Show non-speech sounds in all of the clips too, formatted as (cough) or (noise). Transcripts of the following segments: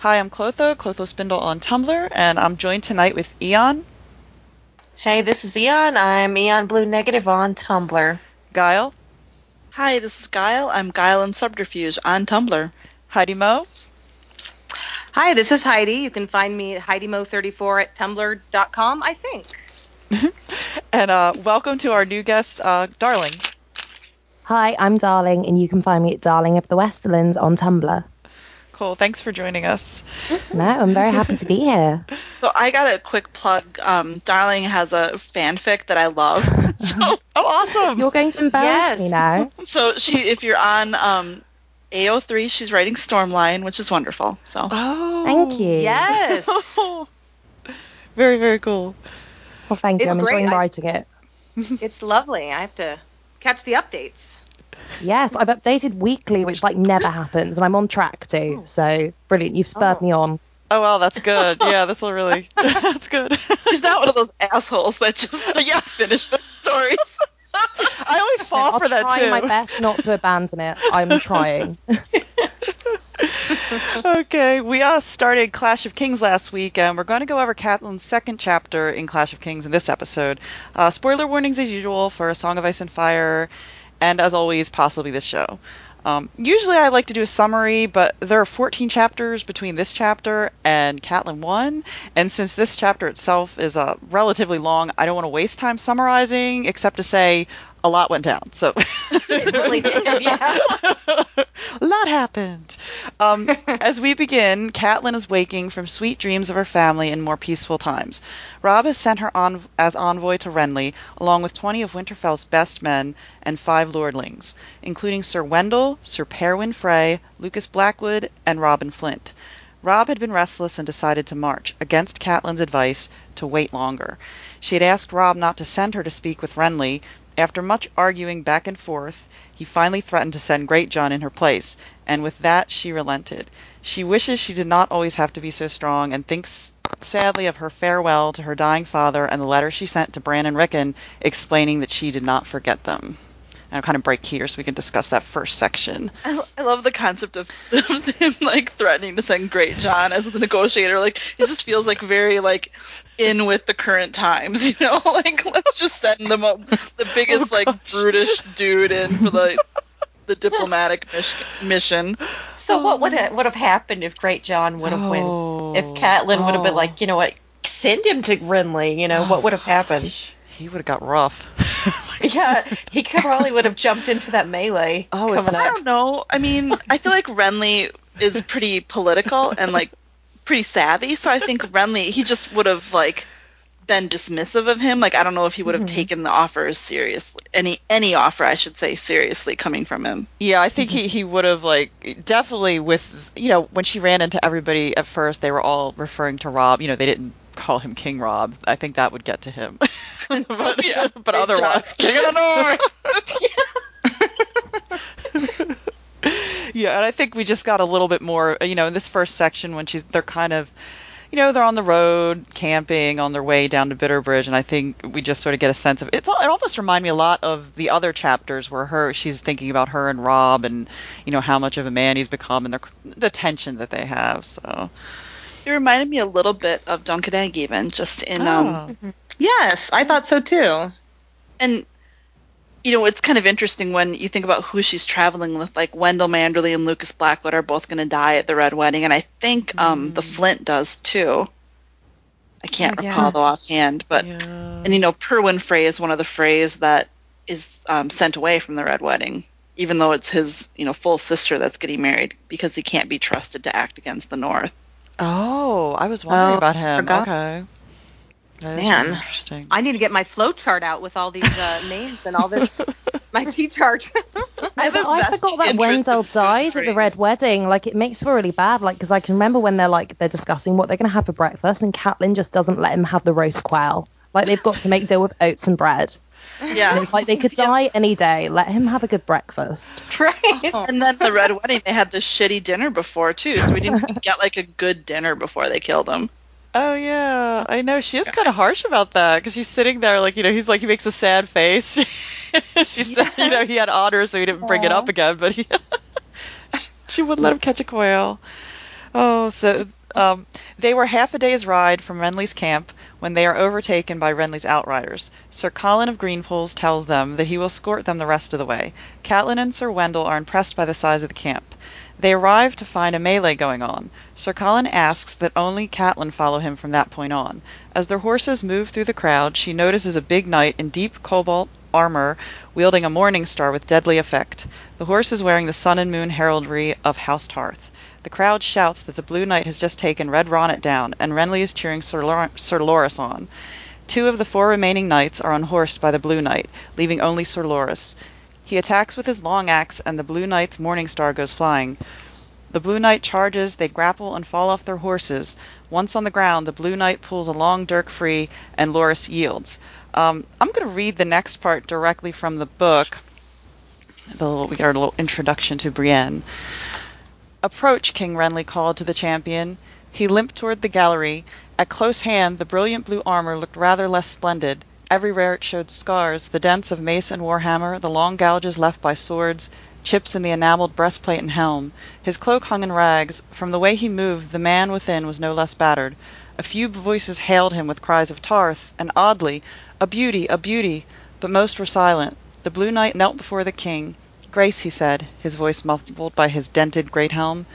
Hi, I'm Clotho, Clotho Spindle on Tumblr, and I'm joined tonight with Eon, Hey, this is Eon. I'm Eon Blue Negative on Tumblr. Guile, Hi, this is Guile. I'm Guile and Subterfuge on Tumblr. Heidi Mo, Hi, this is Heidi. You can find me at HeidiMo34 at tumblr.com, I think. (laughs) and uh, welcome to our new guest, uh, Darling. Hi, I'm Darling, and you can find me at Darling of the Westerlands on Tumblr. Cool, thanks for joining us. No, I'm very happy to be here. So I got a quick plug. Um, Darling has a fanfic that I love. (laughs) so, Oh, awesome! You're going to embarrass Yes. me now. so she, if you're on um, AO3, she's writing Stormline, which is wonderful. So Oh, Thank you. Yes. (laughs) very, very cool. Well, thank you. It's I'm great. enjoying I- writing it. (laughs) it's lovely. I have to catch the updates. Yes, I've updated weekly, which like never (laughs) happens, and I'm on track too. So brilliant. You've spurred Oh. me on. Oh, well, that's good. (laughs) Yeah, this will really, (laughs) that's good. she's not one of those assholes that just yeah finish their stories. I always fall I'll for that try too. my best not to abandon it. I'm trying. okay, we uh, started Clash of Kings last week, and we're going to go over Catelyn's second chapter in Clash of Kings in this episode. Uh, spoiler warnings as usual for A Song of Ice and Fire, and as always, possibly this show. Um, usually I like to do a summary, but there are 14 chapters between this chapter and Catelyn 1, and since this chapter itself is uh, relatively long, I don't want to waste time summarizing, except to say a lot went down. So (laughs) It really did, yeah. a lot happened. Um, (laughs) as we begin, Catelyn is waking from sweet dreams of her family in more peaceful times. Robb has sent her on as envoy to Renly, along with 20 of Winterfell's best men and five lordlings, including Sir Wendel, Sir Perwyn Frey, Lucas Blackwood, and Robin Flint. Robb had been restless and decided to march, against Catelyn's advice, to wait longer. She had asked Robb not to send her to speak with Renly. After much arguing back and forth, he finally threatened to send Greatjon in her place, and with that she relented. She wishes she did not always have to be so strong, and thinks sadly of her farewell to her dying father and the letter she sent to Bran and Rickon explaining that she did not forget them. And I'll kind of break here so we can discuss that first section. I, I love the concept of, (laughs) of him like threatening to send Greatjon as the negotiator. Like it just feels like very like in with the current times, (laughs) you know? Like let's just send them a, the biggest Oh, like brutish dude in for the (laughs) the diplomatic mis- mission. So what would ha- would have happened if Greatjon would have Oh. won? If Catelyn would have been Oh. like, you know what, send him to Renly. You know what would have happened? Oh, gosh, he would have got rough. (laughs) Yeah, he probably would have jumped into that melee. Oh, is coming I don't know. I mean, I feel like Renly is pretty political and like pretty savvy, so I think Renly he just would have like been dismissive of him. Like I don't know if he would have mm-hmm. taken the offer seriously. Any any offer, I should say, seriously coming from him. Yeah, I think he, mm-hmm. he would have like definitely with you know when she ran into everybody at first they were all referring to Robb. You know they didn't call him King Robb. I think that would get to him. (laughs) but (laughs) Yeah, but otherwise, King of the North. (laughs) yeah, and I think we just got a little bit more. You know, in this first section when she's they're kind of. You know, they're on the road camping on their way down to Bitterbridge, and I think we just sort of get a sense of it's. It almost reminded me a lot of the other chapters where her she's thinking about her and Robb, and you know how much of a man he's become, and the, the tension that they have. So, It reminded me a little bit of Dunk and Egg, even just in um Oh. Yes, I thought so too. and you know it's kind of interesting when you think about who she's traveling with like wendel manderly and lucas blackwood are both going to die at the red wedding and i think um the flint does too i can't Oh, yeah. recall though offhand but yeah. and you know perwyn frey is one of the freys that is um, sent away from the red wedding even though it's his you know full sister that's getting married because he can't be trusted to act against the north Oh, I was wondering Oh, about him. forgot. Okay. That is Man. interesting. I need to get my flow chart out with all these uh, (laughs) names and all this, my T chart. (laughs) I have a But I vested forgot that interest Wendel food died at the praise. Red Wedding. Like it makes me feel really bad. Like because I can remember when they're like they're discussing what they're going to have for breakfast, and Catelyn just doesn't let him have the roast quail. Like they've got to make do with oats and bread. Yeah. It's like they could (laughs) die any day. Let him have a good breakfast. (laughs) right. Oh. And then the red wedding, they had this shitty dinner before too, so we didn't even (laughs) get like a good dinner before they killed him. Oh yeah, I know. She is kind of harsh about that because she's sitting there, like you know, he's like he makes a sad face. she said, you know, he had honor, so he didn't bring it up again, but he, she wouldn't let him catch a quail. Oh, so um, they were half a day's ride from Renly's camp when they are overtaken by Renly's outriders. Sir Colen of Greenpools tells them that he will escort them the rest of the way. Catelyn and Sir Wendel are impressed by the size of the camp. They arrive to find a melee going on. Sir Colen asks that only Catelyn follow him from that point on. As their horses move through the crowd, she notices a big knight in deep cobalt armor wielding a morning star with deadly effect. The horse is wearing the sun and moon heraldry of House Tarth. The crowd shouts that the Blue Knight has just taken Red Ronnet down, and Renly is cheering Sir, Lor- Sir Loras on. Two of the four remaining knights are unhorsed by the Blue Knight, leaving only Sir Loras. He attacks with his long axe, and the Blue Knight's morning star goes flying. The Blue Knight charges, they grapple and fall off their horses. Once on the ground, the Blue Knight pulls a long dirk free, and Loras yields. Um, I'm going to read the next part directly from the book. The little, we little introduction to Brienne. Approach, King Renly called to the champion. He limped toward the gallery. At close hand, the brilliant blue armor looked rather less splendid. Everywhere it showed scars, the dents of mace and warhammer, the long gouges left by swords, chips in the enameled breastplate and helm. His cloak hung in rags. From the way he moved, the man within was no less battered. A few voices hailed him with cries of Tarth, and oddly, a beauty, a beauty, but most were silent. The Blue Knight knelt before the king. Grace, he said, his voice muffled by his dented great helm.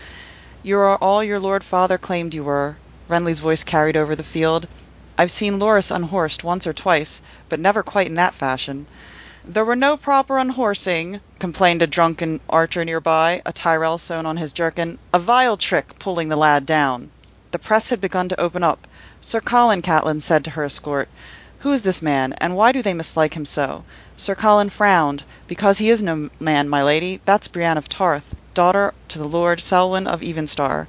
You are all your lord father claimed you were. Renly's voice carried over the field. I've seen Loras unhorsed once or twice, but never quite in that fashion. There were no proper unhorsing, complained a drunken archer near by, a Tyrell sewn on his jerkin. A vile trick, pulling the lad down. The press had begun to open up. Sir Colen, Catelyn said to her escort. Who is this man, and why do they mislike him so? Sir Colen frowned. Because he is no man, my lady. That's Brienne of Tarth, daughter to the Lord Selwyn of Evenstar.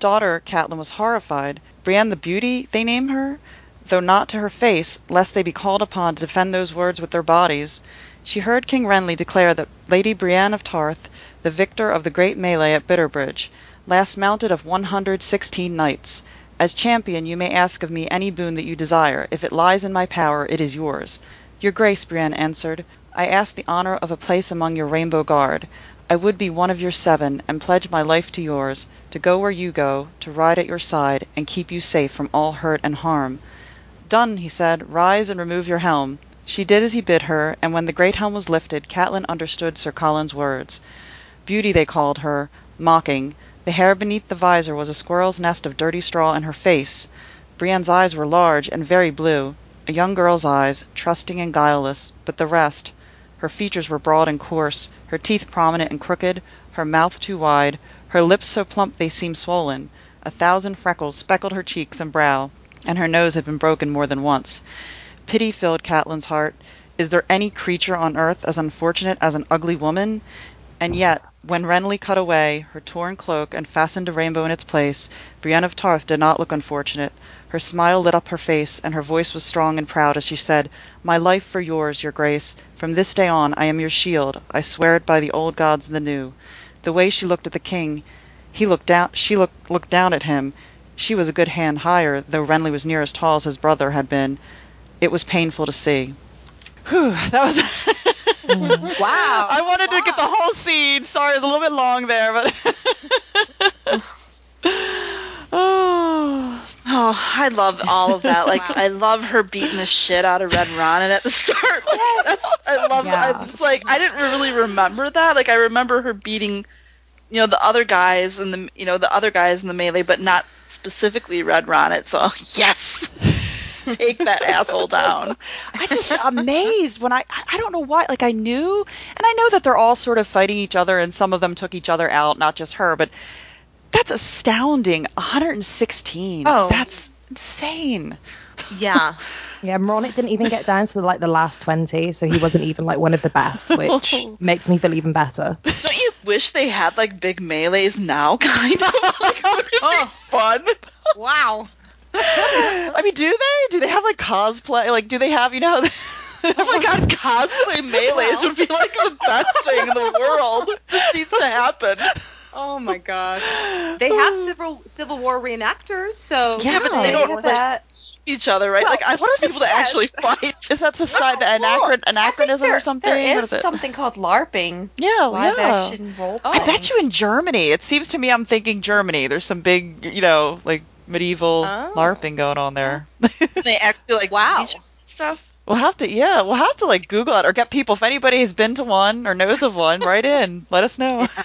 Daughter, Catelyn was horrified. Brienne the Beauty, they name her? Though not to her face, lest they be called upon to defend those words with their bodies. She heard King Renly declare that Lady Brienne of Tarth, the victor of the great melee at Bitterbridge, last mounted of one hundred sixteen knights. As champion you may ask of me any boon that you desire. If it lies in my power, it is yours. Your Grace, Brienne answered, I ask the honour of a place among your Rainbow Guard. I would be one of your seven, and pledge my life to yours, to go where you go, to ride at your side, and keep you safe from all hurt and harm. Done, he said. Rise and remove your helm. She did as he bid her, and when the great helm was lifted, Catelyn understood Sir Colen's words. Beauty they called her, mocking. The hair beneath the visor was a squirrel's nest of dirty straw in her face. Brienne's eyes were large and very blue, a young girl's eyes, trusting and guileless, but the rest her features were broad and coarse, her teeth prominent and crooked, her mouth too wide, her lips so plump they seemed swollen. A thousand freckles speckled her cheeks and brow, and her nose had been broken more than once. Pity filled Catelyn's heart. Is there any creature on earth as unfortunate as an ugly woman? And yet, when Renly cut away her torn cloak and fastened a rainbow in its place, Brienne of Tarth did not look unfortunate. Her smile lit up her face, and her voice was strong and proud as she said, My life for yours, your grace. From this day on I am your shield. I swear it by the old gods and the new. The way she looked at the king, he looked down she looked looked down at him. She was a good hand higher, though Renly was near as tall as his brother had been. It was painful to see. Whew, that was (laughs) Wow. I wanted to get the whole scene. Sorry, it was a little bit long there, but (laughs) oh, Oh, I love all of that. Like, (laughs) I love her beating the shit out of Red Ronnet at the start. Like, that's, I love. Yeah. I was like, I didn't really remember that. Like, I remember her beating, you know, the other guys and the, you know, the other guys in the melee, but not specifically Red Ronnet. So (laughs) yes, (laughs) take that asshole down. I just amazed when I I I don't know why like I knew and I know that they're all sort of fighting each other and some of them took each other out, not just her, but that's astounding. 116. Oh. That's insane. Yeah. (laughs) Yeah, Moronic didn't even get down to like the last 20, so he wasn't even like one of the best, which makes me feel even better. Don't you wish they had like big melees now, (laughs) kind of? like, would it be fun? Wow. (laughs) I mean, do they? Do they have like cosplay? Like, do they have you know? (laughs) Oh my god, cosplay melees would be like the best thing in the world. This needs to happen. Oh my gosh. (gasps) They have civil Civil War reenactors, so Yeah, but they don't with like- that. Each other, right? Well, like I what want people to actually (laughs) fight. is that society the anachron- anachronism there- or something? There What is is it? something called LARPing. Yeah, Live yeah. action role I bet you in Germany. It seems to me I'm thinking Germany. There's some big, you know, like medieval Oh. LARPing going on there. they actually like Wow. each other and stuff. We'll have to, yeah, we'll have to like Google it or get people. If anybody has been to one or knows of one, write in. Let us know. (laughs)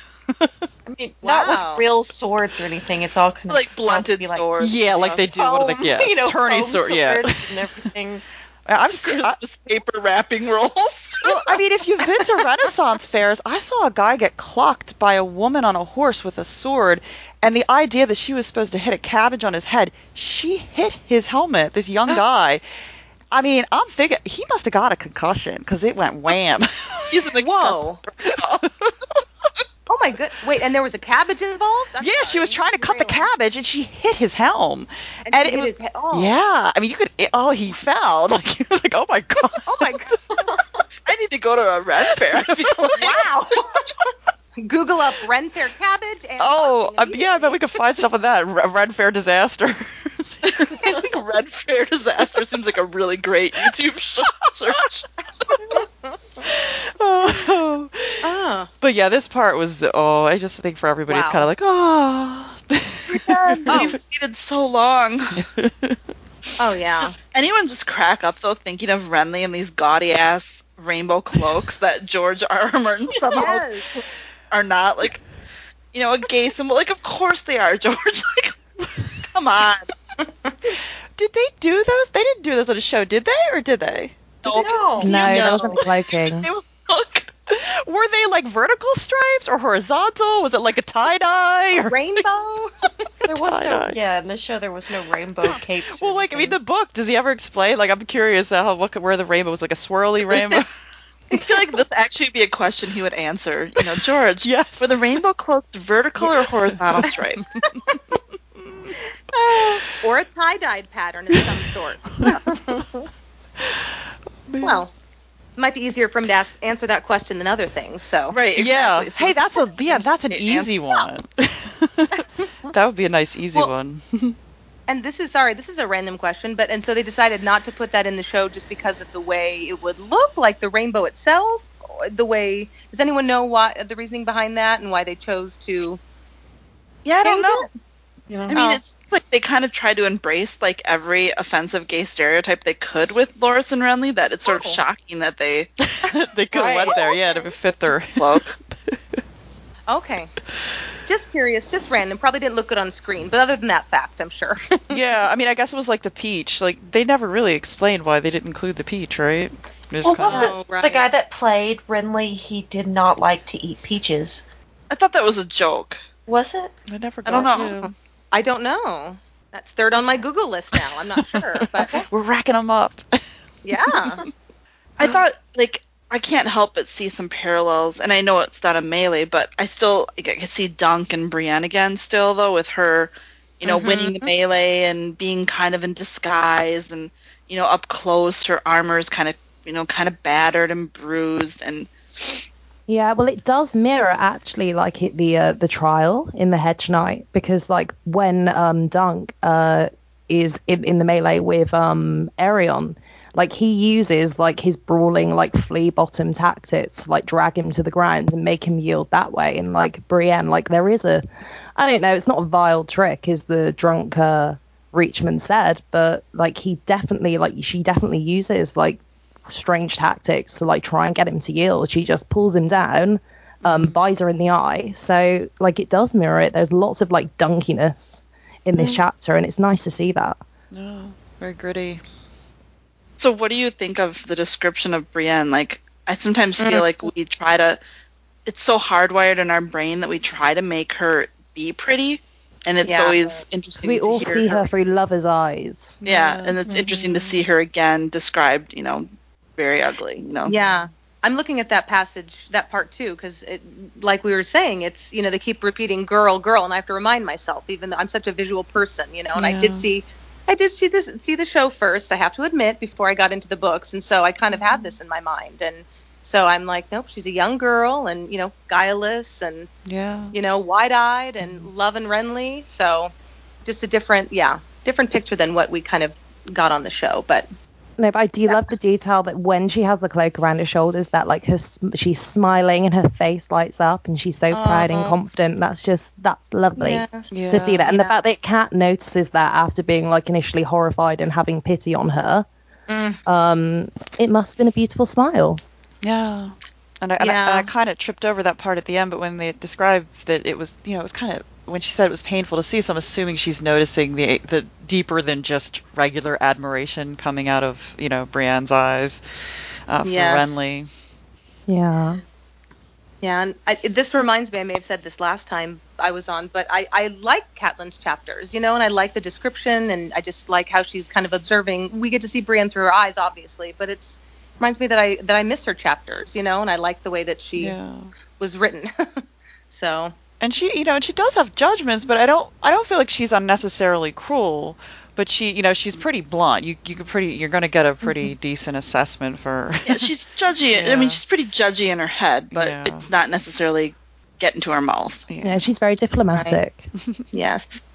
I mean, not with real swords or anything. It's all kind of Like blunted like, swords. yeah, and like they stuff. do. What are foam, the, yeah, you know, tourney foam sword. Yeah, swords and everything. (laughs) I've seen. I, Christmas paper wrapping rolls. (laughs) well, I mean, if you've been to Renaissance fairs, I saw a guy get clocked by a woman on a horse with a sword, and the idea that she was supposed to hit a cabbage on his head, she hit his helmet. This young (gasps) guy. I mean, I'm thinking he must have got a concussion because it went wham. He's in the (laughs) Whoa. Oh my good. Wait, and there was a cabbage involved? I'm yeah, she was trying to cut the cabbage and she hit his helm. And, And she it hit was his head. Oh. Yeah, I mean, you could. It, oh, he fell. (laughs) Like he was like, oh my god. (laughs) Oh my god. (laughs) I need to go to a red fair. I feel wow. Google up Ren Fair cabbage and Oh, LARPing uh, yeah, I bet we could find stuff of that. R- Red Fair disaster. I think Red Fair Disaster seems like a really great YouTube sh- search. But yeah, this part was. Oh, I just think for everybody, it's kind of like, oh. Oh. (laughs) We've waited so long. (laughs) Oh yeah. Does anyone just crack up though thinking of Renly and these gaudy ass rainbow cloaks that George R. R. Martin somehow Yes. are not like, you know, a gay symbol? Like, of course they are, George. (laughs) Like, come on. Did they do those? They didn't do those on a show, did they? Or did they? No. No, No. that wasn't cloaking. They was look. Were they like vertical stripes or horizontal? Was it like a tie dye? Or... Rainbow. (laughs) There was no, yeah, in the show there was no rainbow (laughs) capes. Well, like I mean, the book. Does he ever explain? Like, I'm curious how what where the rainbow was like a swirly (laughs) rainbow. I feel like this actually would be a question he would answer. You know, George, Yes. were the rainbow cloaks vertical or horizontal stripe? (sighs) or a tie-dyed pattern of some sort. well, it might be easier for him to ask, answer that question than other things. So Right, Yeah. So Hey, that's a yeah, that's an Yeah. easy one. (laughs) (laughs) that would be a nice easy Well- one. (laughs) and this is sorry, this is a random question, but and so they decided not to put that in the show just because of the way it would look like the rainbow itself. The way does anyone know why the reasoning behind that and why they chose to? yeah, I don't know. it? You know? I mean, Oh. it's like they kind of tried to embrace like every offensive gay stereotype they could with Loras and Renly. That it's sort Oh. of shocking that they (laughs) they could have Right. went there, yeah, to fit their. (laughs) cloak. Okay, just curious, just random. Probably didn't look good on screen, but other than that fact, I'm sure. (laughs) Yeah, I mean, I guess it was like the peach. Like they never really explained why they didn't include the peach, right? Well, kinda- wasn't Oh, right. the guy that played Renly? He did not like to eat peaches. I thought that was a joke. Was it? I never I got don't know. to. I don't know. That's third on my Google list now. I'm not sure, (laughs) but We're racking them up. (laughs) yeah. I thought like I can't help but see some parallels, and I know it's not a melee, but I still like, I can see Dunk and Brienne again still though with her, you know, winning the mm-hmm. melee and being kind of in disguise and you know up close. Her armor is kind of you know kind of battered and bruised, and Yeah, well, it does mirror actually like it, the uh, the trial in the Hedge Knight because like when um, Dunk uh, is in, in the melee with um, Aerion, like he uses like his brawling like flea bottom tactics like drag him to the ground and make him yield that way. And like Brienne, like there is a, I don't know, it's not a vile trick, as the drunk uh, Reachman said, but like he definitely like she definitely uses like strange tactics to like try and get him to yield. She just pulls him down, um, buys her in the eye. So like it does mirror it. There's lots of like dunkiness in this mm. chapter, and it's nice to see that. No, very gritty. so what do you think of the description of Brienne? Like I sometimes feel mm. like we try to, it's so hardwired in our brain that we try to make her be pretty. and it's Yeah. always interesting. We to all hear see her through lovers' eyes. Yeah, Yeah. and it's interesting to mm-hmm. see her again described, you know, very ugly. You know. Yeah. I'm looking at that passage, that part too, because like we were saying, it's you know they keep repeating "girl, girl," and I have to remind myself, even though I'm such a visual person, you know. And I did see, I did see this, see the show first. I have to admit, before I got into the books, and so I kind of had mm-hmm. this in my mind, and so I'm like, nope, she's a young girl, and you know, guileless, and Yeah. you know, wide-eyed, and mm-hmm. loving Renly. So, just a different, yeah, different picture than what we kind of got on the show, but No, but I do love the detail that when she has the cloak around her shoulders, that like her she's smiling and her face lights up, and she's so proud and confident. That's just that's lovely Yeah. Yeah. to see that. And the fact that Kat notices that after being like initially horrified and having pity on her, Mm. um, it must have been a beautiful smile. Yeah. And I, and I, Yeah. and I kind of tripped over that part at the end, but when they described that it was, you know, it was kind of when she said it was painful to see, so I'm assuming she's noticing the the deeper than just regular admiration coming out of, you know, Brienne's eyes uh, for Yes. Renly. Yeah. Yeah, and I, this reminds me, I may have said this last time I was on, but I, I like Catelyn's chapters, you know, and I like the description, and I just like how she's kind of observing. We get to see Brienne through her eyes, obviously, but it's reminds me that I that I miss her chapters, you know, and I like the way that she Yeah. was written. (laughs) so And she, you know, and she does have judgments, but I don't, I don't feel like she's unnecessarily cruel. But she, you know, she's pretty blunt. You, you could pretty, you're going to get a pretty decent assessment for. Yeah, she's judgy. I mean, she's pretty judgy in her head, but Yeah. it's not necessarily getting to her mouth. Yeah, she's very diplomatic. yes,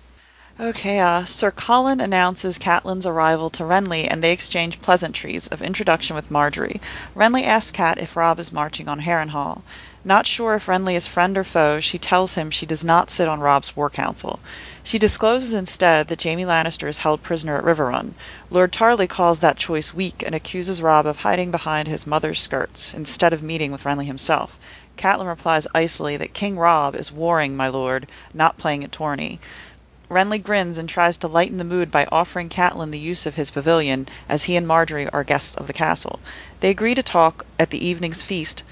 Okay, uh, Sir Colen announces Catelyn's arrival to Renly, and they exchange pleasantries of introduction with Margaery. Renly asks Cat if Robb is marching on Harrenhal. Not sure if Renly is friend or foe, she tells him she does not sit on Robb's war council. She discloses instead that Jaime Lannister is held prisoner at Riverrun. Lord Tarley calls that choice weak and accuses Robb of hiding behind his mother's skirts instead of meeting with Renly himself. Catelyn replies icily that King Rob is warring, my lord, not playing at tourney. Renly grins and tries to lighten the mood by offering Catelyn the use of his pavilion, as he and Margaery are guests of the castle. They agree to talk at the evening's feast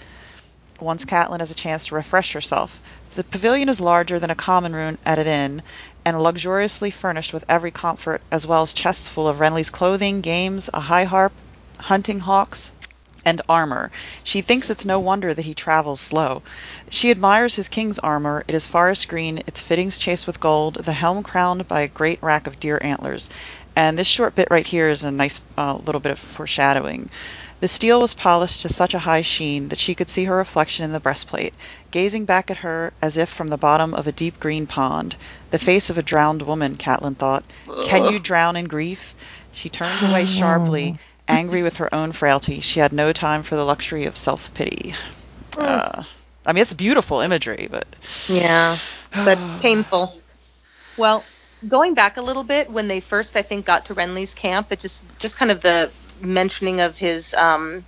once Catelyn has a chance to refresh herself. The pavilion is larger than a common room at an inn, and luxuriously furnished with every comfort, as well as chests full of Renly's clothing, games, a high harp, hunting hawks, and armor. She thinks it's no wonder that he travels slow. She admires his king's armor. It is forest green, its fittings chased with gold, the helm crowned by a great rack of deer antlers. And this short bit right here is a nice uh, little bit of foreshadowing. The steel was polished to such a high sheen that she could see her reflection in the breastplate, gazing back at her as if from the bottom of a deep green pond. The face of a drowned woman, Catelyn thought. Can you drown in grief? She turned away (sighs) sharply, angry with her own frailty. She had no time for the luxury of self pity. (sighs) Uh, I mean, it's beautiful imagery, but yeah, but (sighs) painful. Well, going back a little bit, when they first, I think, got to Renly's camp, it just just kind of the mentioning of his um,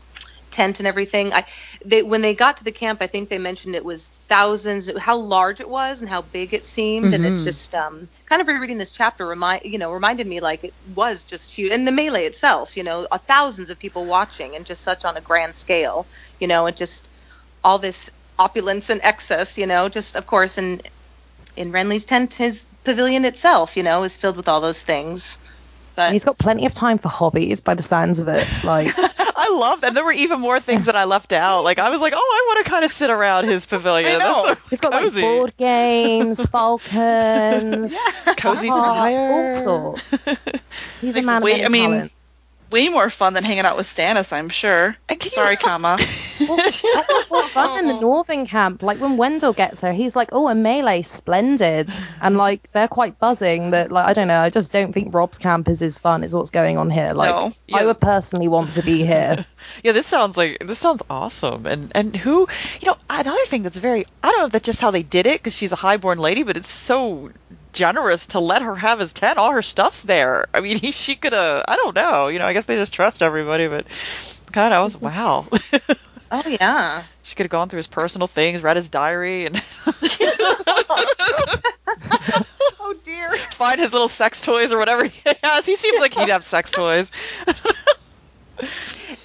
tent and everything. I they when they got to the camp, I think they mentioned it was thousands, how large it was and how big it seemed, and it's just um, kind of rereading this chapter remind you know reminded me like it was just huge, and the melee itself, you know, uh, thousands of people watching, and just such on a grand scale, you know, and just all this opulence and excess, you know, just of course in in Renly's tent, his pavilion itself, you know, is filled with all those things. But He's got plenty of time for hobbies by the sounds of it. Like, (laughs) I love that. There were even more things that I left out. Like I was like, oh, I want to kind of sit around his pavilion. I know. That's so (laughs) he's got like cozy. board games, (laughs) Falcons, cozy Oh, fire, all sorts. He's a man wait, of many I mean, talents. Way more fun than hanging out with Stannis, I'm sure. And can Sorry, comma. (laughs) Well, I think more fun in the oh. northern camp. Like when Wendel gets her, he's like, "Oh, a melee, splendid," and like they're quite buzzing. That like I don't know. I just don't think Robb's camp is as fun as what's going on here. Like No. I would personally want to be here. (laughs) Yeah, this sounds like this sounds awesome. And and who, you know, another thing that's very I don't know if that's just how they did it because she's a highborn lady, but it's so generous to let her have his tent. All her stuff's there. I mean, (laughs) he she could have. I don't know. You know, I guess they just trust everybody, but God, I was mm-hmm. wow. (laughs) oh yeah, she could have gone through his personal things, read his diary, and (laughs) oh dear. find his little sex toys or whatever he has. He seems like he'd have sex toys.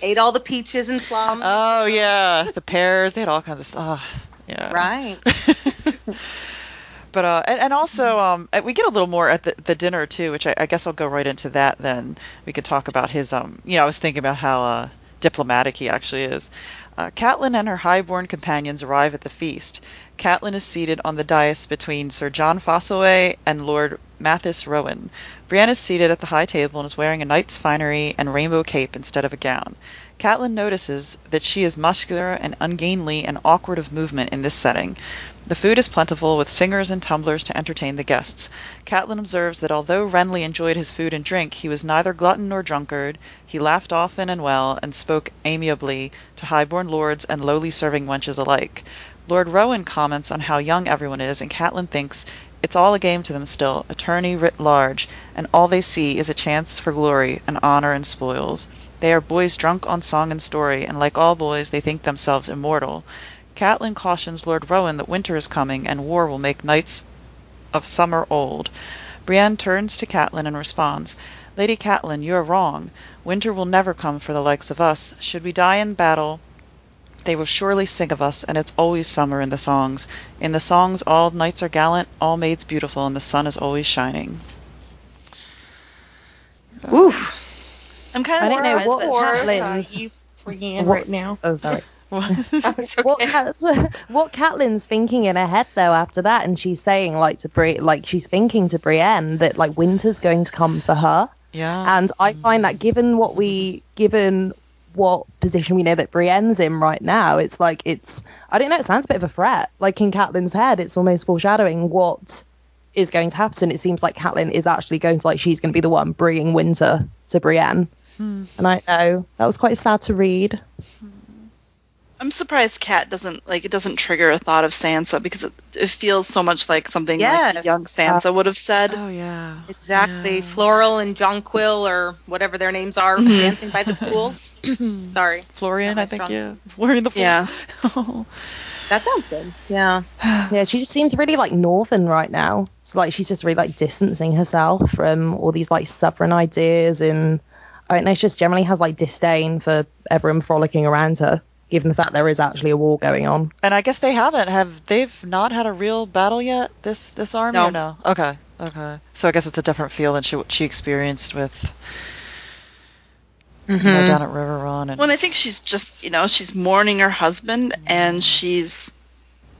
Ate all the peaches and plums. Oh yeah, the pears. They had all kinds of stuff. Yeah. right. But uh, and, and also um, uh, we get a little more at the, the dinner too, which I, I guess I'll go right into that. Then we could talk about his um. You know, I was thinking about how uh, diplomatic he actually is. Uh, Catelyn and her highborn companions arrive at the feast. Catelyn is seated on the dais between Sir Jon Fossoway and Lord Mathis Rowan. Brienne is seated at the high table and is wearing a knight's finery and rainbow cape instead of a gown. Catelyn notices that she is muscular and ungainly and awkward of movement in this setting. The food is plentiful, with singers and tumblers to entertain the guests. Catelyn observes that although Renly enjoyed his food and drink, he was neither glutton nor drunkard; he laughed often and well, and spoke amiably to high-born lords and lowly serving wenches alike. Lord Rowan comments on how young everyone is, and Catelyn thinks it's all a game to them still, a tourney writ large, and all they see is a chance for glory and honour and spoils. They are boys drunk on song and story, and like all boys they think themselves immortal. Catelyn cautions Lord Rowan that winter is coming, and war will make knights of summer old. Brienne turns to Catelyn and responds, Lady Catelyn, you are wrong. Winter will never come for the likes of us. Should we die in battle, they will surely sing of us, and it's always summer in the songs. In the songs all knights are gallant, all maids beautiful, and the sun is always shining. Oof. I'm kind I of don't know surprised what that- Or Catelyn's- you Brienne What- right now. Oh, sorry. It's (laughs) what okay. Cat, (laughs) what Catelyn's thinking in her head though after that, and she's saying like to Bri, like she's thinking to Brienne that like winter's going to come for her, Yeah. and I mm. find that given what we given what position we know that Brienne's in right now, it's like it's I don't know, it sounds a bit of a threat. Like in Catelyn's head, it's almost foreshadowing what is going to happen. It seems like Catelyn is actually going to like she's going to be the one bringing winter to Brienne, hmm. and I know that was quite sad to read. Hmm. I'm surprised Cat doesn't like it doesn't trigger a thought of Sansa because it, it feels so much like something like Yes. young Sansa would have said. oh yeah. Exactly. Yeah. Floral and Jonquil or whatever their names are Mhm. dancing by the pools. (laughs) Sorry. Florian, I think strong yeah. Florian the Fool. Yeah. (laughs) That sounds good. Yeah. (sighs) Yeah, she just seems really like northern right now. It's like she's just really like distancing herself from all these like southern ideas, and I don't know, she just generally has like disdain for everyone frolicking around her, given the fact there is actually a war going on. And I guess they haven't. Have they've not had a real battle yet? This this army No. or no? Okay, okay. So I guess it's a different feel than she what she experienced with you know, down at Riverrun. And Well, I think she's just, you know, she's mourning her husband and she's,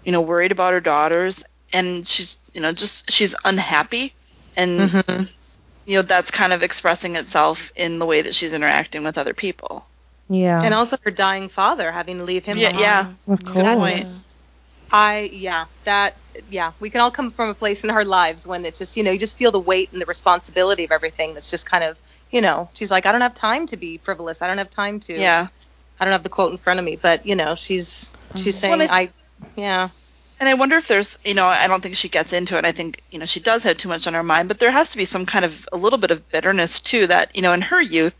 you know, worried about her daughters and she's, you know, just she's unhappy and Mm-hmm. you know, that's kind of expressing itself in the way that she's interacting with other people. Yeah, And also her dying father having to leave him Yeah, behind. yeah. of Good That's course. point. I yeah, that yeah, we can all come from a place in our lives when it just you know you just feel the weight and the responsibility of everything. That's just kind of you know she's like I don't have time to be frivolous. I don't have time to. Yeah. I don't have the quote in front of me, but you know she's mm-hmm. she's saying Well, I- I yeah And I wonder if there's, you know, I don't think she gets into it. I think, you know, she does have too much on her mind, but there has to be some kind of a little bit of bitterness too that, you know, in her youth,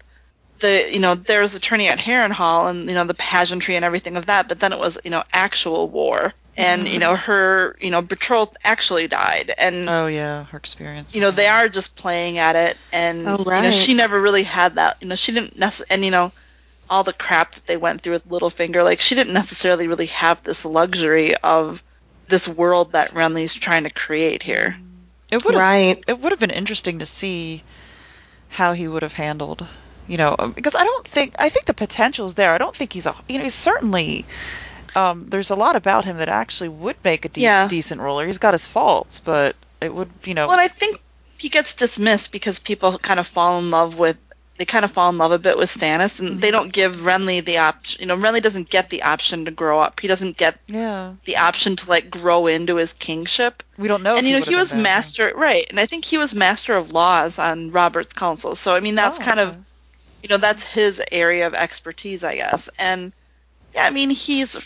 the, you know, there was a tourney at Harrenhal and, you know, the pageantry and everything of that, but then it was, you know, actual war. And, you know, mm-hmm. her, you know, betrothed actually died. And, oh yeah, her experience. you know, they are just playing at it. And, Oh, you know, she never really had that, you know, she didn't necessarily, and, you know, all the crap that they went through with Littlefinger, like, she didn't necessarily really have this luxury of this world that Renly's trying to create here. It would right it would have been interesting to see how he would have handled, you know, um, because I don't think I think the potential's there. I don't think he's a you know he's certainly um, there's a lot about him that actually would make a de- Yeah. decent ruler. He's got his faults, but it would you know Well, I think he gets dismissed because people kind of fall in love with they kind of fall in love a bit with Stannis, and they don't give Renly the option. You know, Renly doesn't get the option to grow up. He doesn't get yeah the option to like grow into his kingship. we don't know. if and you know, he was master, right? And I think he was master of laws on Robert's council. So I mean, that's Oh, kind of. You know that's his area of expertise, I guess. And yeah, I mean, he's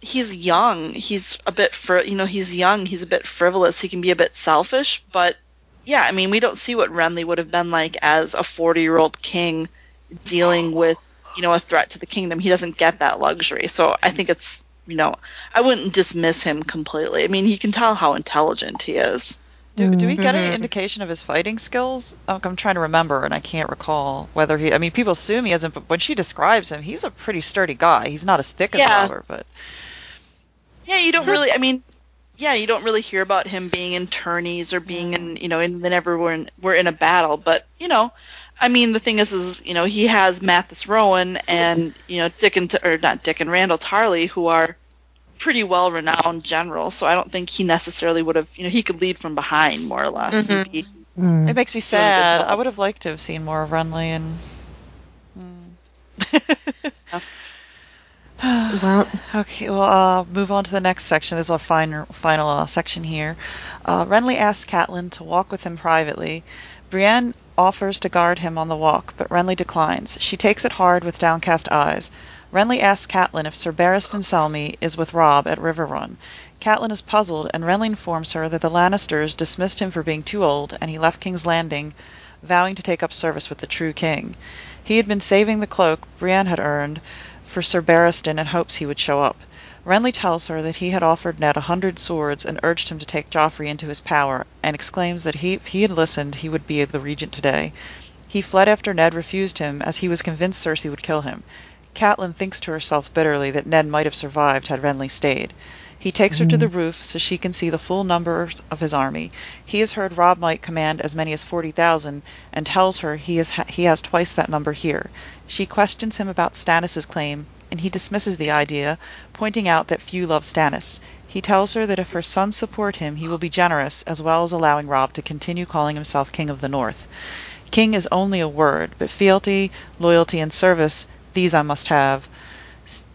he's young. He's a bit fr- you know, he's young. He's a bit frivolous. He can be a bit selfish, but yeah, I mean, we don't see what Renly would have been like as a 40-year-old king dealing with you know a threat to the kingdom. He doesn't get that luxury. So I think it's you know, I wouldn't dismiss him completely. I mean, you can tell how intelligent he is. Do, do we get Mm-hmm. any indication of his fighting skills? I'm trying to remember, and I can't recall whether he. I mean, people assume he hasn't, but when she describes him, he's a pretty sturdy guy. He's not as thick as Yeah. Robert, but Yeah, you don't really. I mean, yeah, you don't really hear about him being in tourneys or being in, you know, in whenever we're in, we're in a battle. But you know, I mean, the thing is, is you know, he has Mathis Rowan and you know Dickon or not Dickon Randall Tarley, who are pretty well renowned general, So I don't think he necessarily would have, you know, he could lead from behind more or less. and Mhm. be- Mm. It makes me sad. I would have liked to have seen more of Renly and. Hmm. Well, (sighs) Okay, well, uh, move on to the next section. This is our final, final uh, section here. Uh, Renly asks Catelyn to walk with him privately. Brienne offers to guard him on the walk, but Renly declines. She takes it hard with downcast eyes. Renly asks Catelyn if Sir Barristan Selmy is with Robb at Riverrun. Catelyn is puzzled, and Renly informs her that the Lannisters dismissed him for being too old, and he left King's Landing, vowing to take up service with the true king. He had been saving the cloak Brienne had earned for Sir Barristan in hopes he would show up. Renly tells her that he had offered Ned a hundred swords and urged him to take Joffrey into his power, and exclaims that if he had listened he would be the regent today. He fled after Ned refused him, as he was convinced Cersei would kill him. Catelyn thinks to herself bitterly that Ned might have survived had Renly stayed. He takes her to the mm-hmm. roof so she can see the full numbers of his army. He has heard Robb might command as many as forty thousand, and tells her he, is, he has twice that number here. She questions him about Stannis's claim, and he dismisses the idea, pointing out that few love Stannis. He tells her that if her sons support him, he will be generous, as well as allowing Robb to continue calling himself King of the North. King is only a word, but fealty, loyalty, and service, these I must have.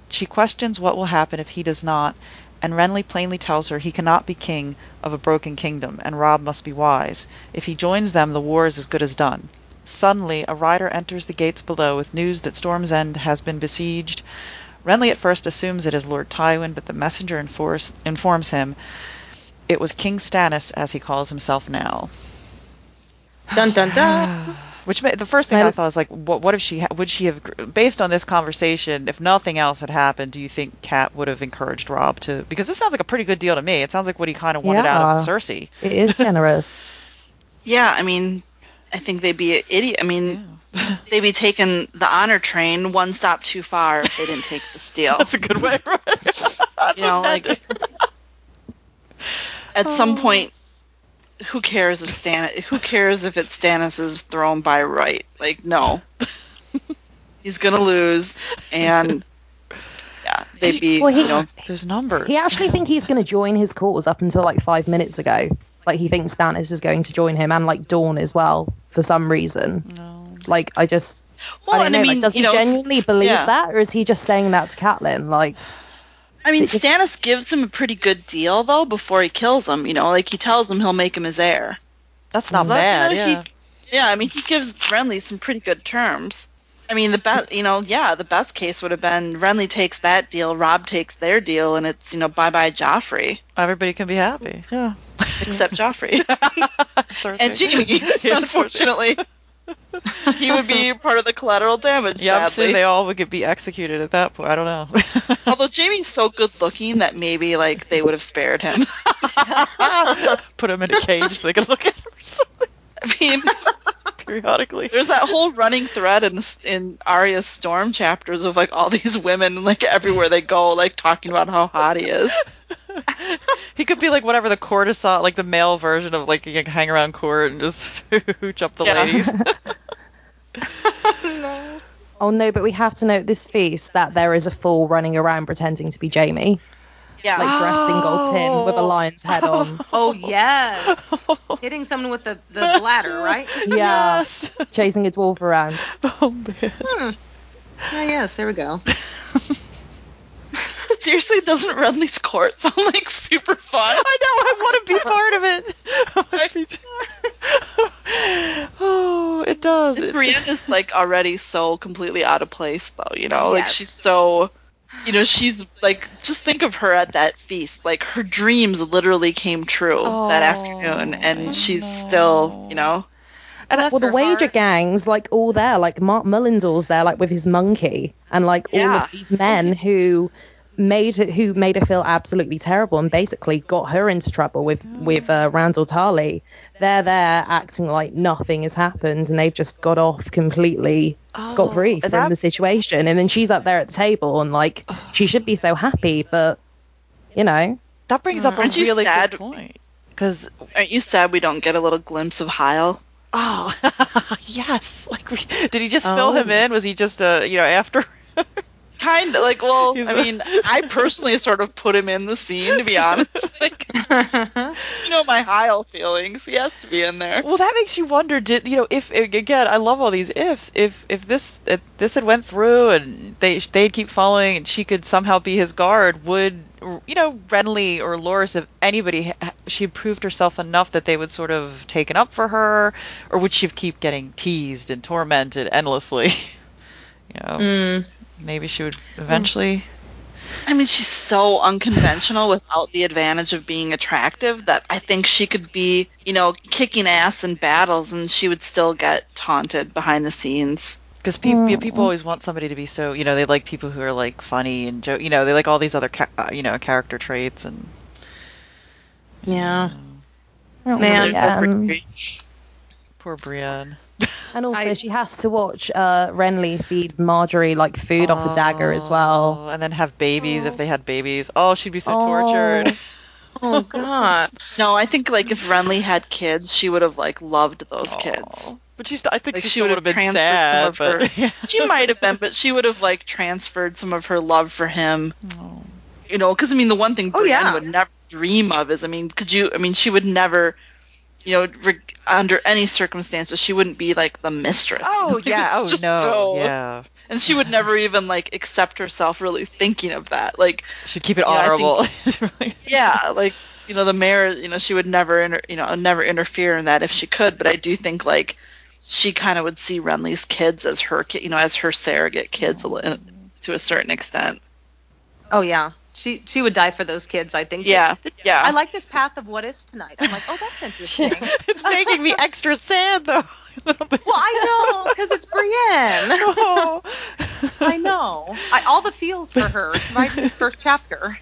She questions what will happen if he does not, and Renly plainly tells her he cannot be king of a broken kingdom, and Robb must be wise. If he joins them, the war is as good as done. Suddenly, a rider enters the gates below with news that Storm's End has been besieged. Renly at first assumes it is Lord Tywin, but the messenger informs him it was King Stannis, as he calls himself now. dun dun dun. (sighs) (laughs) Which ma- the first thing That I thought was like, what, what if she ha- would she have based on this conversation? If nothing else had happened, do you think Kat would have encouraged Robb to? Because this sounds like a pretty good deal to me. It sounds like what he kind of wanted out of Cersei. It is generous. (laughs) Yeah, I mean, I think they'd be an idiot. I mean, they'd be taking the honor train one stop too far if they didn't take this (laughs) deal. That's a good way. Right? (laughs) That's you know, what Ned like at Oh. some point, who cares if Stan? Who cares if it's Stannis' throne by right? Like, no, (laughs) he's gonna lose, and yeah, they'd be, Well, he- you know, (laughs) Those numbers. He actually think he's going to join his cause up until like five minutes ago. Like he thinks Stannis is going to join him and like Dawn as well for some reason. No. Like I just well, I don't and know. I mean, like, does he know, genuinely believe yeah. that, or is he just saying that to Catelyn? Like, I mean, just- Stannis gives him a pretty good deal though before he kills him. You know, like he tells him he'll make him his heir. That's not So bad. you know, Yeah. He, yeah, I mean, he gives Renly some pretty good terms. I mean, the best, you know, yeah, the best case would have been Renly takes that deal, Robb takes their deal, and it's, you know, bye bye Joffrey, Everybody can be happy. Yeah. except Joffrey (laughs) and Jaime. (laughs) Yeah, unfortunately, (laughs) he would be part of the collateral damage. Yeah, I'm assuming they all would get, be executed at that point. I don't know. (laughs) Although Jaime's so good looking that maybe like they would have spared him. (laughs) Put him in a cage so they could look at him or something I mean, periodically. there's that whole running thread in in Arya's Storm chapters of like all these women like everywhere they go, like talking about how hot he is. He could be like whatever the courtesan, like the male version of like you can hang around court and just (laughs) hooch up the Yeah. ladies. (laughs) oh no, but we have to note this feast that there is a fool running around pretending to be Jaime, Yeah. like dressed in gold tin with a lion's head on. Oh yes, hitting someone with the, the (laughs) bladder, right? Yeah, Yes. chasing a dwarf around. Oh man. Hmm. Oh yes, there we go. Seriously, doesn't Renly's court sound (laughs) like super fun? I know. I want to be (laughs) part of it. I wanna be- (laughs) oh, it does. It- Brienne is like already so completely out of place though, you know? Like she's so you know, she's like just think of her at that feast. Like her dreams literally came true that Oh, afternoon and I she's know. still, you know. and Well, the wager heart. gang's like all there, like Mark Mullendore's there, like with his monkey, and like all of these men who made it, who made her feel absolutely terrible, and basically got her into trouble with with uh, Randall Tarley. They're there acting like nothing has happened, and they've just got off completely scot free from that- the situation. And then she's up there at the table, and like she should be so happy, but you know, That brings up a Aren't you really sad- good point. Because Aren't you sad we don't get a little glimpse of Hyle? oh (laughs) yes, like we, did he just fill Oh. him in? Was he just uh you know after? Kind of like, well, He's I a- mean, I personally sort of put him in the scene to be honest. (laughs) Like, you know, my Hyle feelings. He has to be in there. Well, that makes you wonder. Did you know if again? I love all these ifs. If if this if this had went through and they they'd keep following and she could somehow be his guard, would you know Renly or Loras, if anybody, she had proved herself enough that they would sort of taken up for her, or would she keep getting teased and tormented endlessly? (laughs) you know, Mm. Maybe she would eventually. I mean, she's so unconventional without the advantage of being attractive that I think she could be, you know, kicking ass in battles and she would still get taunted behind the scenes. Because people, people always want somebody to be so, you know, they like people who are like funny and joke, you know, they like all these other, ca- uh, you know, character traits and Yeah. Oh, Man. yeah, um, poor Brienne. And also I- she has to watch uh, Renly feed Margaery like food off a dagger as well. Oh, and then have babies if they had babies. Oh, she'd be so Oh. tortured. (laughs) Oh God. (laughs) No, I think like if Renly had kids, she would have like loved those kids. But she's, I think Like, she, she would would have been sad. But, (laughs) some of She might have been, but she would have like transferred some of her love for him. Oh. You know, because I mean, the one thing Oh, Brienne yeah. would never dream of is, I mean, could you? I mean, she would never. You know, reg- under any circumstances, she wouldn't be like the mistress. Oh (laughs) Like, yeah. it's Oh no. just so- Yeah. and she would never even like accept herself really thinking of that. Like, she'd keep it Yeah, I honorable. (laughs) (laughs) yeah, like you know, the mayor, you know, she would never, inter- you know, never interfere in that if she could. But I do think like she kind of would see Renly's kids as her, ki- you know, as her surrogate kids a li- to a certain extent. Oh yeah. She she would die for those kids. I think. Yeah, yeah. I like this path of what ifs tonight. I'm like, oh, that's interesting. (laughs) it's making me extra sad though. (laughs) well, I know because it's Brienne. (laughs) Oh. I know. I, all the feels for her right in this first chapter.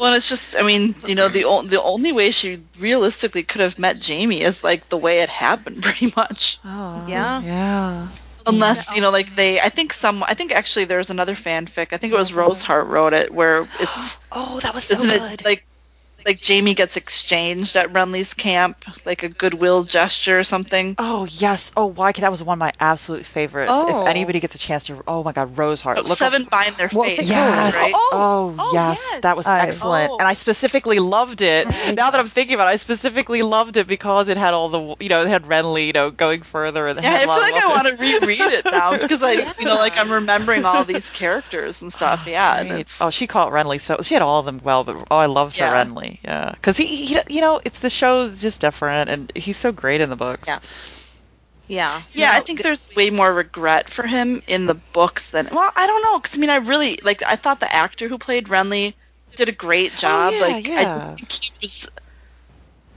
Well, it's just, I mean, you know, the o- the only way she realistically could have met Jaime is like the way it happened, pretty much. Oh, Yeah. Yeah. Unless you know, like they, I think some, I think actually there's another fanfic. I think it was Rosehart wrote it, where it's (gasps) Oh, that was so isn't good. it like like Jaime gets exchanged at Renly's camp, like a goodwill gesture or something. Oh yes. Oh, why? That was one of my absolute favorites. Oh. If anybody gets a chance to, oh my God, Roseheart. Look Seven bind their What's face. Yes. right? Oh, Oh, yes. yes. That was Oh. excellent. Oh. And I oh. specifically loved it. now that I'm thinking about it, I specifically loved it because it had all the, you know, it had Renly, you know, going further. And Yeah, I feel like I want to reread it now (laughs) because I, you know, like I'm remembering all these characters and stuff. Oh, yeah, and it's, Oh, she caught Renly so she had all of them well, but oh, I loved her Yeah. Renly. Yeah, because he, he, you know, it's the show's just different, and he's so great in the books. Yeah. Yeah. yeah, No, I think there's way more regret for him in the books than. Well, I don't know because I mean, I really like. I thought the actor who played Renly did a great oh, job. yeah, like, I just think he was.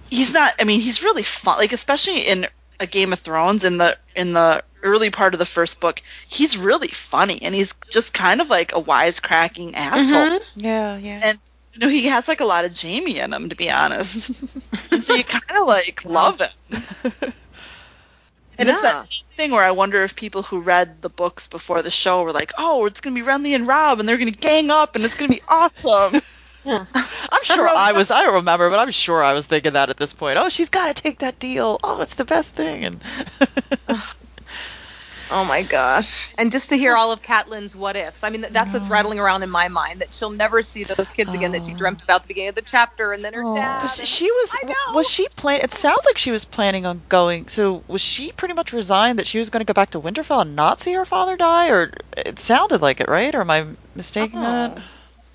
He's not. I mean, he's really fun. Like, especially in a Game of Thrones in the in the early part of the first book, he's really funny and he's just kind of like a wisecracking asshole. Mm-hmm. yeah, yeah. And you know, he has like a lot of Jaime in him, to be honest. and (laughs) so you kind of like love him. And it's Yeah. that thing where I wonder if people who read the books before the show were like, "Oh, it's gonna be Renly and Robb, and they're gonna gang up, and it's gonna be awesome." (laughs) Yeah. (laughs) I'm sure I was. I don't remember, but I'm sure I was thinking that at this point. Oh, she's got to take that deal. Oh, it's the best thing. And Oh my gosh. And just to hear all of Catelyn's what ifs. I mean, th- that's what's rattling around in my mind that she'll never see those kids again that she dreamt about at the beginning of the chapter and then her dad. And- she was I know. was she plan? It sounds like she was planning on going. So was she pretty much resigned that she was going to go back to Winterfell and not see her father die, or it sounded like it, right? Or am I mistaking Oh. that?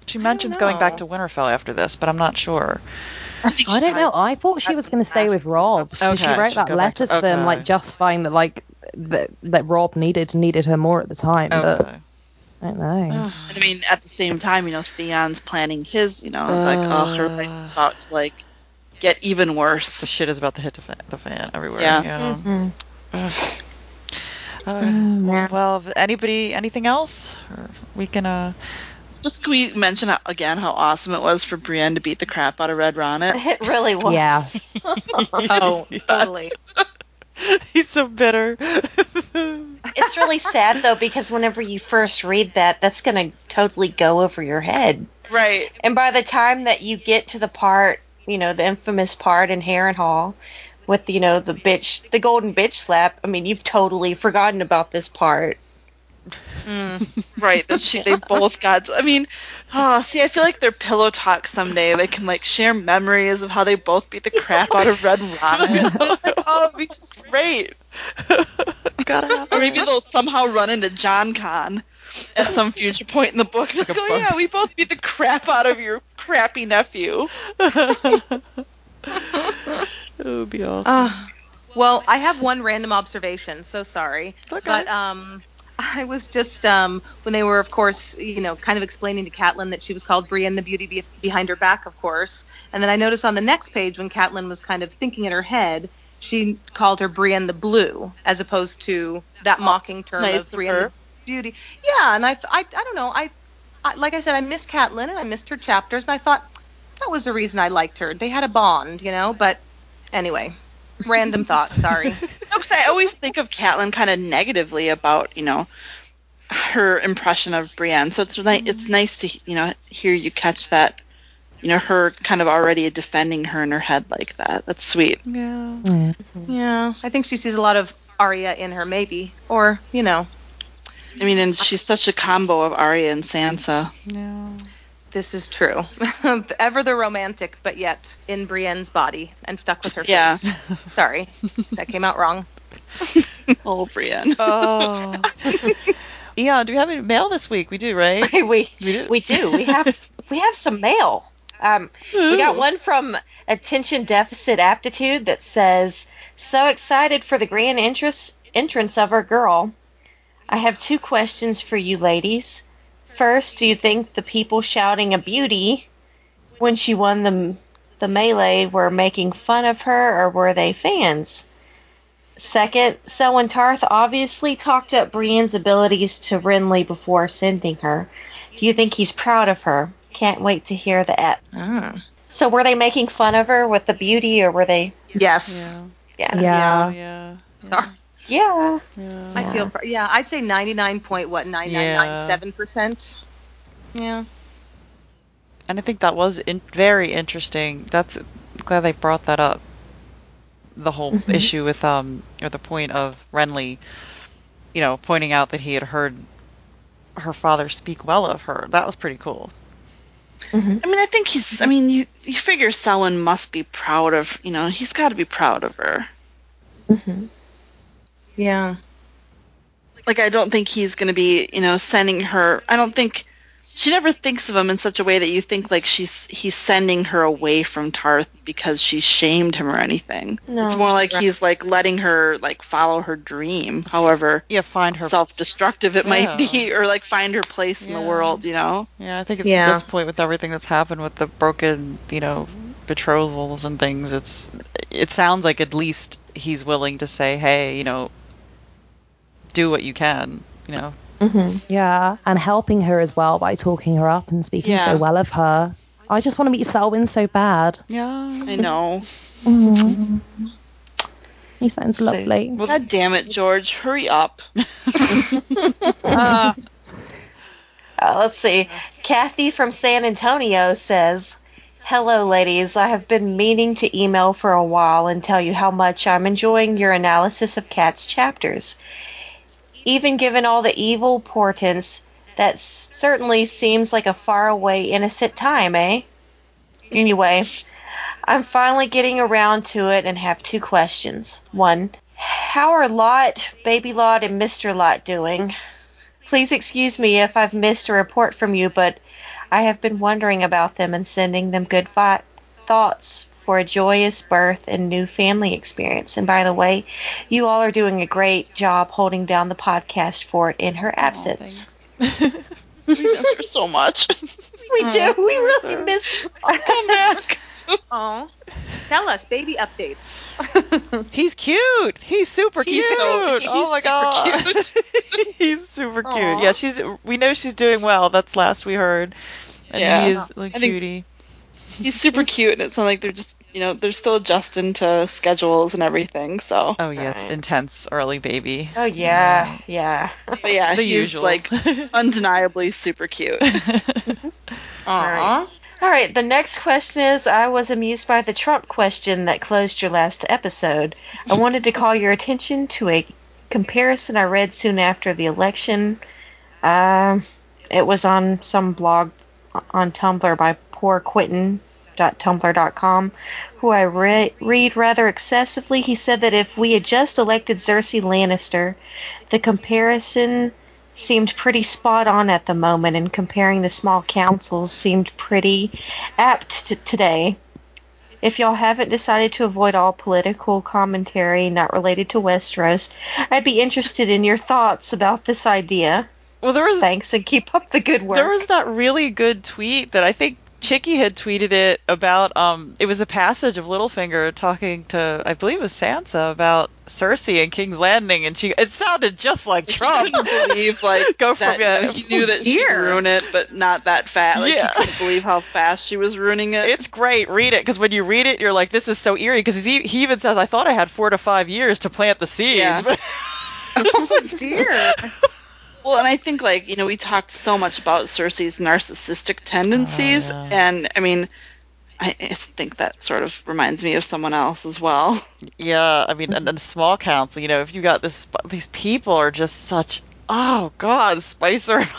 She mentions going back to. Winterfell after this, but I'm not sure. I don't know. I thought she was going to stay with Robb. 'cause she wrote that go back to- letter to them, okay. like justifying that, like that, that Robb needed needed her more at the time. But Okay. I don't know. And I mean, at the same time, you know, Theon's planning his, you know, like, oh, her life's about to like get even worse. The shit is about to hit the, fa- the fan everywhere. Yeah. Yeah. Ugh. Uh, well, if anybody, anything else? Or we can. uh Just can we mention again how awesome it was for Brienne to beat the crap out of Red Ronnet? (laughs) It really was. Yeah. (laughs) oh, (laughs) totally. (laughs) He's so bitter. (laughs) It's really sad though because whenever you first read that, that's going to totally go over your head. Right. And by the time that you get to the part, you know, the infamous part in Harrenhal with, you know, the bitch, the golden bitch slap, I mean, you've totally forgotten about this part. Hmm. Right. That she they both got I mean, oh, see, I feel like their pillow talk someday. They can like share memories of how they both beat the crap out of Red (laughs) Robin. oh, it'd be great. (laughs) It's gotta happen. Or maybe they'll somehow run into Jon Con at some future point in the book. Like, a oh yeah, we both beat the crap out of your crappy nephew. (laughs) (laughs) It would be awesome. Ah. well, I have one random observation. So sorry, okay. but um, I was just um when they were, of course, you know, kind of explaining to Catelyn that she was called Brienne the Beauty be- behind her back, of course, and then I noticed on the next page when Catelyn was kind of thinking in her head. She called her Brienne the Blue, as opposed to that mocking term Nice of of Brienne her. the Beauty. Yeah, and I, I, I don't know. I, I, like I said, I missed Catelyn and I missed her chapters, and I thought that was the reason I liked her. They had a bond, you know. But anyway, random (laughs) thought. Sorry. No, because I always think of Catelyn kind of negatively about you know her impression of Brienne. So it's ni- it's mm-hmm. nice to you know hear you catch that. You know her kind of already defending her in her head like that. That's sweet. yeah. Mm-hmm. Yeah, I think she sees a lot of Arya in her, maybe, or you know, I mean, and she's such a combo of Arya and Sansa. Yeah. this is true. (laughs) Ever the romantic, but yet in Brienne's body and stuck with her Yeah. face. Sorry, that came out wrong. (laughs) (laughs) Oh, Brienne. Oh. Eon, do we have any mail this week? We do, right? we We do. we do. We have we have some mail. Um, we got one from Attention Deficit Aptitude that says, "So excited for the grand entrance entrance of our girl. I have two questions for you, ladies. First, do you think the people shouting a beauty when she won the the melee were making fun of her, or were they fans?" Second, Selwyn Tarth obviously talked up Brienne's abilities to Renly before sending her. Do you think he's proud of her? Can't wait to hear the ep. Ah. So were they making fun of her with the beauty, or were they? Yes, Yeah. Yeah. Yeah. Yeah. Yeah. Yeah. I feel. pr- Yeah, I'd say ninety nine point what nine nine nine seven percent. Yeah. And I think that was in- very interesting. That's glad they brought that up. The whole issue with um or the point of Renly, you know, pointing out that he had heard her father speak well of her. That was pretty cool. I mean, I think he's. I mean, you you figure Selwyn must be proud of. You know, he's got to be proud of her. hmm Yeah. Like, I don't think he's going to be. You know, sending her. I don't think she never thinks of him in such a way that you think like she's he's sending her away from Tarth because she shamed him or anything. No. It's more like he's like letting her like follow her dream, however Yeah, find her. self-destructive it might be, or like find her place in the world. You know. Yeah, I think at Yeah. this point, with everything that's happened with the broken, you know, betrothals and things, it's it sounds like at least he's willing to say, hey, you know, do what you can, you know. Hmm Yeah, and helping her as well by talking her up and speaking Yeah. so well of her. I just want to meet Selwyn so bad. Yeah. I know. Mm. He sounds So- lovely. God damn it, George! Hurry up. (laughs) Uh, let's see. Kathy from San Antonio says, Hello, ladies. I have been meaning to email for a while and tell you how much I'm enjoying your analysis of Cat's chapters. Even given all the evil portents, that certainly seems like a faraway, innocent time, eh? Anyway, I'm finally getting around to it and have two questions. One, how are Lot, Baby Lot, and Mr. Lot doing? Please excuse me if I've missed a report from you, but I have been wondering about them and sending them good vi- thoughts for a joyous birth and new family experience. And by the way, you all are doing a great job holding down the podcast for it in her absence. thanks. (laughs) We miss her (laughs) so much. (laughs) we do. We really her. miss. Come back. Oh, tell us, baby updates. He's cute. He's super cute. so- oh he's oh my super god. he's super cute. Aw. Yeah, she's. We know she's doing well. That's last we heard. And Yeah. he is like I think- cutie. He's super cute, and it's not like they're just, you know, they're still adjusting to schedules and everything. So, Oh yeah, it's intense early baby. Oh yeah, yeah. but yeah, (laughs) The he's usual. like undeniably super cute. (laughs) Aw. All right, the next question is I was amused by the Trump question that closed your last episode. I (laughs) wanted to call your attention to a comparison I read soon after the election. Um, it was on some blog on Tumblr by poorquentin.tumblr.com, who I re- read rather excessively. He said that if we had just elected Cersei Lannister, the comparison seemed pretty spot on at the moment, and comparing the small councils seemed pretty apt t- today. If y'all haven't decided to avoid all political commentary not related to Westeros, I'd be interested in your thoughts about this idea. Well, there was Thanks and keep up the good work. There was that really good tweet that I think Chicky had tweeted it about. Um, it was a passage of Littlefinger talking to, I believe it was Sansa about Cersei and King's Landing, and she. It sounded just like Trump. couldn't believe like (laughs) Go from that, it. he knew that she Dear. would ruin it, but not that fast. Like Yeah. he couldn't believe how fast she was ruining it. It's great. Read it because when you read it, you're like, "This is so eerie." Because he, he even says, "I thought I had four to five years to plant the seeds." Yeah. (laughs) But (laughs) Oh dear. Well, and I think like you know we talked so much about Cersei's narcissistic tendencies, oh, yeah. and I mean, I I think that sort of reminds me of someone else as well. yeah, I mean, and, mm-hmm. and small council. You know, if you got this, these people are just such. Oh God, Spicer. (laughs)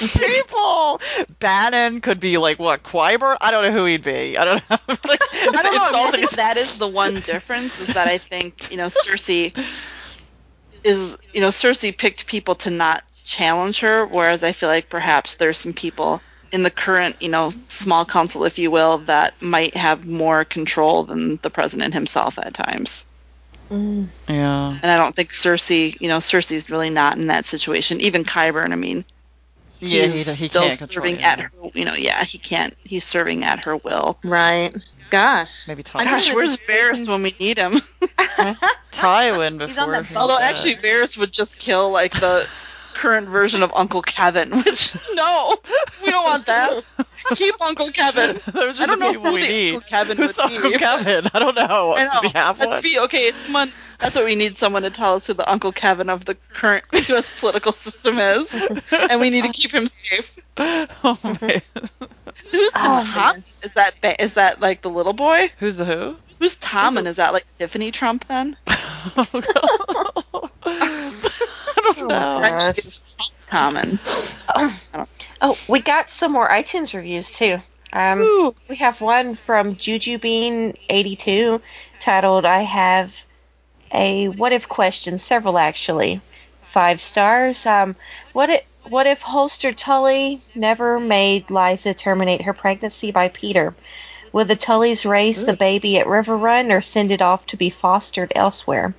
These people. Bannon could be like what? Qyburn? I don't know who he'd be. I don't know. (laughs) like, it's I don't know. I, mean, I that is the one difference is that I think you know Cersei (laughs) is you know Cersei picked people to not challenge her, whereas I feel like perhaps there's some people in the current you know small council, if you will, that might have more control than the president himself at times. Mm. yeah. And I don't think Cersei, you know, Cersei's really not in that situation. Even Qyburn, I mean, Yeah, he's he, he still can't control. serving yeah. at her, you know, yeah, he can't. He's serving at her will. Right. Gosh. Maybe I Ty- know Gosh, where's the Varys when we need him? (laughs) Tywin He's on before. that boat. Although actually, Varys would just kill like the (laughs) current version of Uncle Kevan. Which (laughs) no, we don't want that. Keep Uncle Kevan. Those are I don't the know people who we the need. Uncle Kevan Who's would Uncle be. Kevan? I don't know. I know. Does he have Let's one? be okay. Someone. That's what we need. Someone to tell us who the Uncle Kevan of the current U.S. political system is, and we need to keep him safe. oh, man. Who's the Oh, Tom? Is that ba- is that like the little boy? Who's the who? Who's Tom? And is that like Tiffany Trump then? (laughs) I don't know. gosh. Common. Oh, we got some more iTunes reviews too. Um, Ooh. we have one from JujuBean82 titled I have a what if question, several actually. Five stars. Um, what if what if Hoster Tully never made Lysa terminate her pregnancy by Petyr? Would the Tullys raise the baby at Riverrun or send it off to be fostered elsewhere?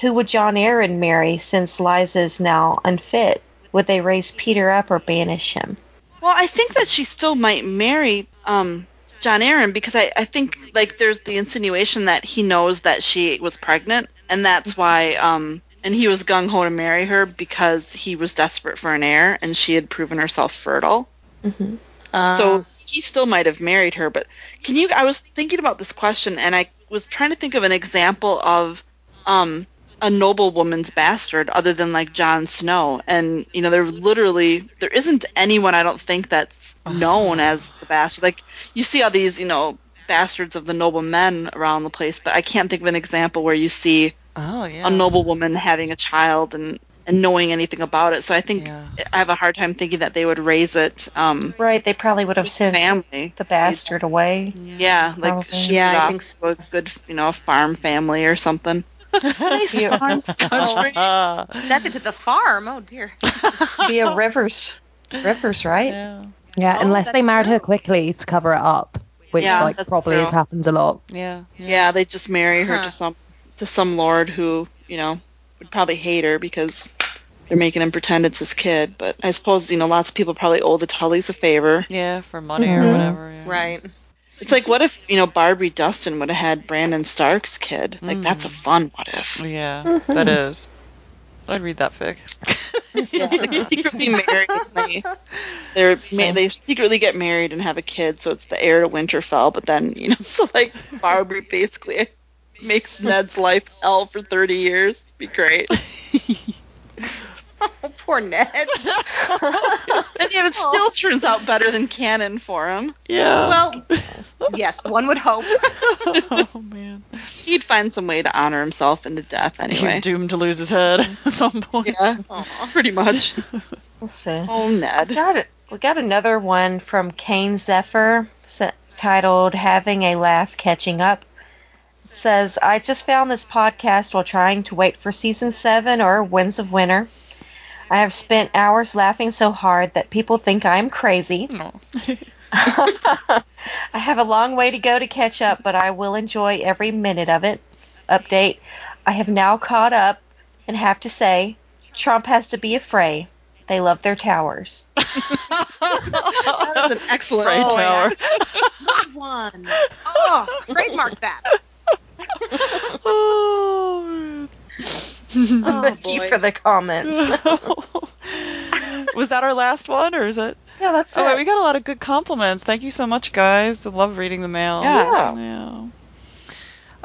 Who would Jon Arryn marry since Lysa is now unfit? Would they raise Petyr up or banish him? Well, I think that she still might marry um, Jon Arryn because I, I think like there's the insinuation that he knows that she was pregnant and that's why um and he was gung ho to marry her because he was desperate for an heir and she had proven herself fertile. hmm Uh, So he still might have married her, but can you? I was thinking about this question, and I was trying to think of an example of um, a noblewoman's bastard other than like Jon Snow, and you know, there literally there isn't anyone I don't think that's known as the bastard. Like you see all these, you know, bastards of the noble men around the place, but I can't think of an example where you see Oh yeah. a noblewoman having a child and and knowing anything about it. So I think Yeah. I have a hard time thinking that they would raise it. Um, Right, they probably would have sent family. the bastard away. Yeah, like Probably. ship Yeah, it I off think so. to a good, you know, farm family or something. (laughs) nice Yeah. farm (laughs) country. (laughs) Sent to the farm. Oh dear. Be a Rivers. Rivers, right? yeah. Yeah, Oh, unless they that's married her quickly to cover it up, which Yeah, like that's probably has true. happens a lot. Yeah. Yeah, they just marry her Huh. to some to some lord who, you know, would probably hate her because they're making him pretend it's his kid. But I suppose, you know, lots of people probably owe the Tullys a favor. Yeah, for money or Mhm. whatever. Yeah. Right. It's like, what if, you know, Barbrey Dustin would have had Brandon Stark's kid? Like, that's a fun what if. Yeah, that is. I'd read that fic. Yeah, (laughs) like they secretly married. They they're ma- they secretly get married and have a kid, so it's the heir to Winterfell. But then you know, (laughs) so like Barbie basically makes Ned's life hell for thirty years. Be great. (laughs) Oh, poor Poor Ned. (laughs) And yet it still turns out better than canon for him. Yeah. Well, (laughs) yes, one would hope. oh man. He'd find some way to honor himself into death anyway. He's doomed to lose his head at some point. Yeah, pretty much. Let's see. Oh, Ned. Got it. We got another one from Kane Zephyr titled Having a Laugh Catching Up. It says, I just found this podcast while trying to wait for season 7 or Winds of Winter. I have spent hours laughing so hard that people think I'm crazy. No. (laughs) (laughs) I have a long way to go to catch up, but I will enjoy every minute of it. Update I have now caught up and have to say, Trump has to be afraid. They love their towers. (laughs) That's an excellent Frey point. Tower. One. Oh, trademark that. (laughs) oh, man. Oh, Thank you for the comments. (laughs) Was that our last one, or is it? yeah, that's Oh, it. we got a lot of good compliments. Thank you so much, guys. I love reading the mail. Yeah. Yeah.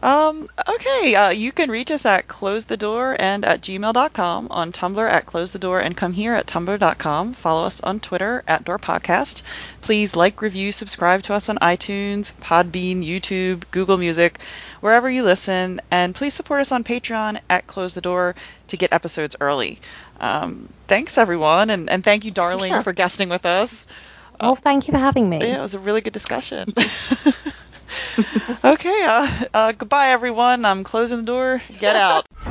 Um, okay, uh, you can reach us at closethedoor and at gmail.com, on Tumblr at closethedoor, and come here at tumblr.com. Follow us on Twitter at Door Podcast. Please like, review, subscribe to us on iTunes, Podbean, YouTube, Google Music, wherever you listen, and please support us on Patreon at Close the Door to get episodes early. Um, thanks, everyone, and, and thank you, Darling, Yeah. for guesting with us. Well, thank you for having me. Yeah, it was a really good discussion. (laughs) (laughs) okay, uh, uh, goodbye, everyone. I'm closing the door. Get out. (laughs)